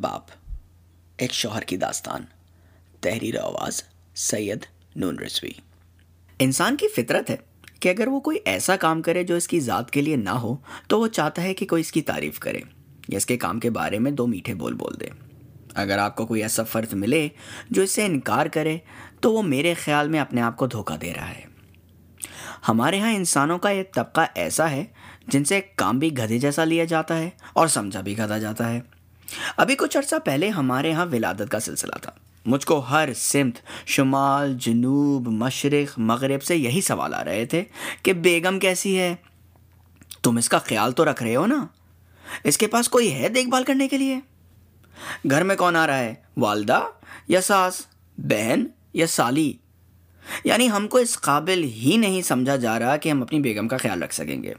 باپ، ایک شوہر کی داستان، تحریر آواز، سید نون رسوی۔ انسان کی فطرت ہے کہ اگر وہ کوئی ایسا کام کرے جو اس کی ذات کے لیے نہ ہو، تو وہ چاہتا ہے کہ کوئی اس کی تعریف کرے، یا اس کے کام کے بارے میں دو میٹھے بول بول دے۔ اگر آپ کو کوئی ایسا فرد ملے جو اس سے انکار کرے، تو وہ میرے خیال میں اپنے آپ کو دھوکہ دے رہا ہے۔ ہمارے ہاں انسانوں کا یہ طبقہ ایسا ہے جن سے کام بھی گدھے جیسا لیا جاتا ہے اور سمجھا بھی گدھا جاتا ہے۔ ابھی کچھ عرصہ پہلے ہمارے ہاں ولادت کا سلسلہ تھا۔ مجھ کو ہر سمت، شمال، جنوب، مشرق، مغرب سے یہی سوال آ رہے تھے کہ بیگم کیسی ہے؟ تم اس کا خیال تو رکھ رہے ہو نا؟ اس کے پاس کوئی ہے دیکھ بھال کرنے کے لیے؟ گھر میں کون آ رہا ہے؟ والدہ یا ساس، بہن یا سالی؟ یعنی ہم کو اس قابل ہی نہیں سمجھا جا رہا کہ ہم اپنی بیگم کا خیال رکھ سکیں گے۔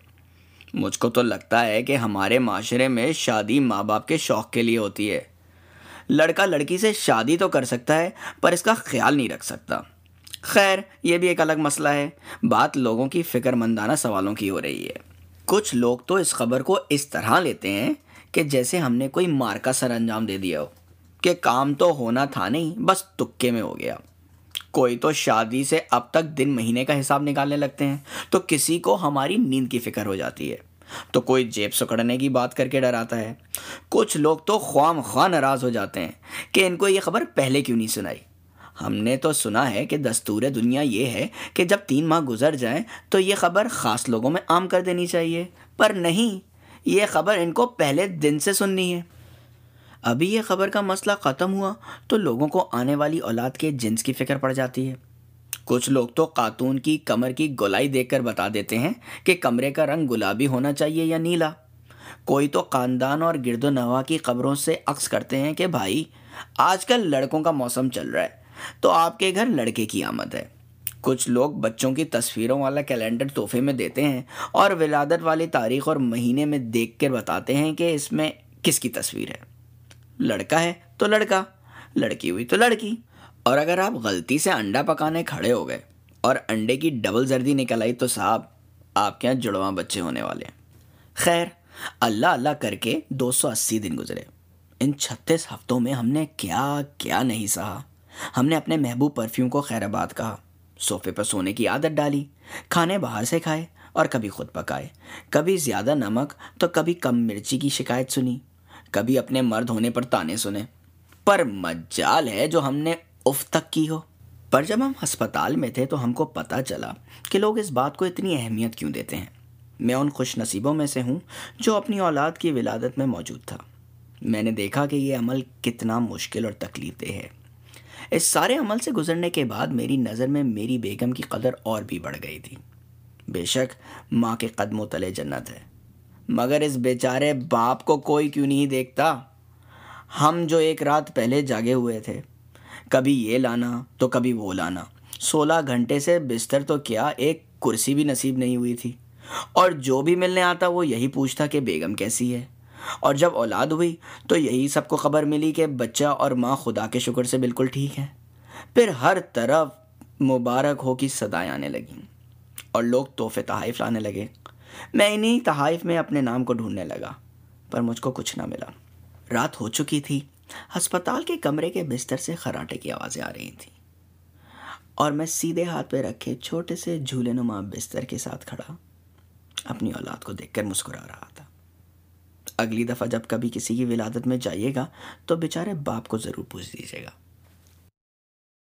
مجھ کو تو لگتا ہے کہ ہمارے معاشرے میں شادی ماں باپ کے شوق کے لیے ہوتی ہے۔ لڑکا لڑکی سے شادی تو کر سکتا ہے، پر اس کا خیال نہیں رکھ سکتا۔ خیر، یہ بھی ایک الگ مسئلہ ہے۔ بات لوگوں کی فکر مندانہ سوالوں کی ہو رہی ہے۔ کچھ لوگ تو اس خبر کو اس طرح لیتے ہیں کہ جیسے ہم نے کوئی مار کا سر انجام دے دیا ہو۔ کہ کام تو ہونا تھا نہیں، بس تکے میں ہو گیا۔ کوئی تو شادی سے اب تک دن مہینے کا حساب نکالنے لگتے ہیں، تو کسی کو ہماری نیند کی فکر ہو جاتی ہے۔ تو کوئی جیب سکڑنے کی بات کر کے ڈراتا ہے۔ کچھ لوگ تو خوام خواہ ناراض ہو جاتے ہیں کہ ان کو یہ خبر پہلے کیوں نہیں سنائی۔ ہم نے تو سنا ہے کہ دستور دنیا یہ ہے کہ جب تین ماہ گزر جائیں تو یہ خبر خاص لوگوں میں عام کر دینی چاہیے۔ پر نہیں، یہ خبر ان کو پہلے دن سے سننی ہے۔ ابھی یہ خبر کا مسئلہ ختم ہوا تو لوگوں کو آنے والی اولاد کے جنس کی فکر پڑ جاتی ہے۔ کچھ لوگ تو خاتون کی کمر کی گولائی دیکھ کر بتا دیتے ہیں کہ کمرے کا رنگ گلابی ہونا چاہیے یا نیلا۔ کوئی تو خاندان اور گرد و نوا کی قبروں سے عکس کرتے ہیں کہ بھائی، آج کل لڑکوں کا موسم چل رہا ہے تو آپ کے گھر لڑکے کی آمد ہے۔ کچھ لوگ بچوں کی تصویروں والا کیلنڈر تحفے میں دیتے ہیں اور ولادت والی تاریخ اور مہینے میں دیکھ کر بتاتے ہیں کہ اس میں کس کی تصویر ہے۔ لڑکا ہے تو لڑکا، لڑکی ہوئی تو لڑکی۔ اور اگر آپ غلطی سے انڈا پکانے کھڑے ہو گئے اور انڈے کی ڈبل زردی نکل آئی تو صاحب، آپ کے یہاں جڑواں بچے ہونے والے ہیں۔ خیر، اللہ اللہ کر کے دو سو اسی دن گزرے۔ ان چھتیس ہفتوں میں ہم نے کیا کیا نہیں سہا۔ ہم نے اپنے محبوب پرفیوم کو خیر آباد کہا۔ صوفے پر سونے کی عادت ڈالی، کھانے باہر سے کھائے اور کبھی خود پکائے۔ کبھی زیادہ نمک تو کبھی کم مرچی کی شکایت سنی۔ کبھی اپنے مرد ہونے پر تانے سنے پر مجال ہے جو ہم نے اف تک کی ہو۔ پر جب ہم ہسپتال میں تھے تو ہم کو پتہ چلا کہ لوگ اس بات کو اتنی اہمیت کیوں دیتے ہیں۔ میں ان خوش نصیبوں میں سے ہوں جو اپنی اولاد کی ولادت میں موجود تھا۔ میں نے دیکھا کہ یہ عمل کتنا مشکل اور تکلیف دہ ہے۔ اس سارے عمل سے گزرنے کے بعد میری نظر میں میری بیگم کی قدر اور بھی بڑھ گئی تھی۔ بے شک ماں کے قدموں تلے جنت ہے۔ مگر اس بیچارے باپ کو کوئی کیوں نہیں دیکھتا؟ ہم جو ایک رات پہلے جاگے ہوئے تھے، کبھی یہ لانا تو کبھی وہ لانا۔ سولہ گھنٹے سے بستر تو کیا ایک کرسی بھی نصیب نہیں ہوئی تھی۔ اور جو بھی ملنے آتا وہ یہی پوچھتا کہ بیگم کیسی ہے۔ اور جب اولاد ہوئی تو یہی سب کو خبر ملی کہ بچہ اور ماں خدا کے شکر سے بالکل ٹھیک ہے پھر ہر طرف مبارک ہو کی صدائیں آنے لگیں اور لوگ تحفے تحائف لانے لگے۔ میں انہیں تحائف میں اپنے نام کو ڈھونڈنے لگا، پر مجھ کو کچھ نہ ملا۔ رات ہو چکی تھی۔ ہسپتال کے کمرے کے بستر سے خراٹے کی آوازیں آ رہی تھیں۔ اور میں سیدھے ہاتھ پہ رکھے چھوٹے سے جھولے نما بستر کے ساتھ کھڑا، اپنی اولاد کو دیکھ کر مسکرا رہا تھا۔ اگلی دفعہ جب کبھی کسی کی ولادت میں جائیے گا، تو بیچارے باپ کو ضرور پوچھ دیجیے گا۔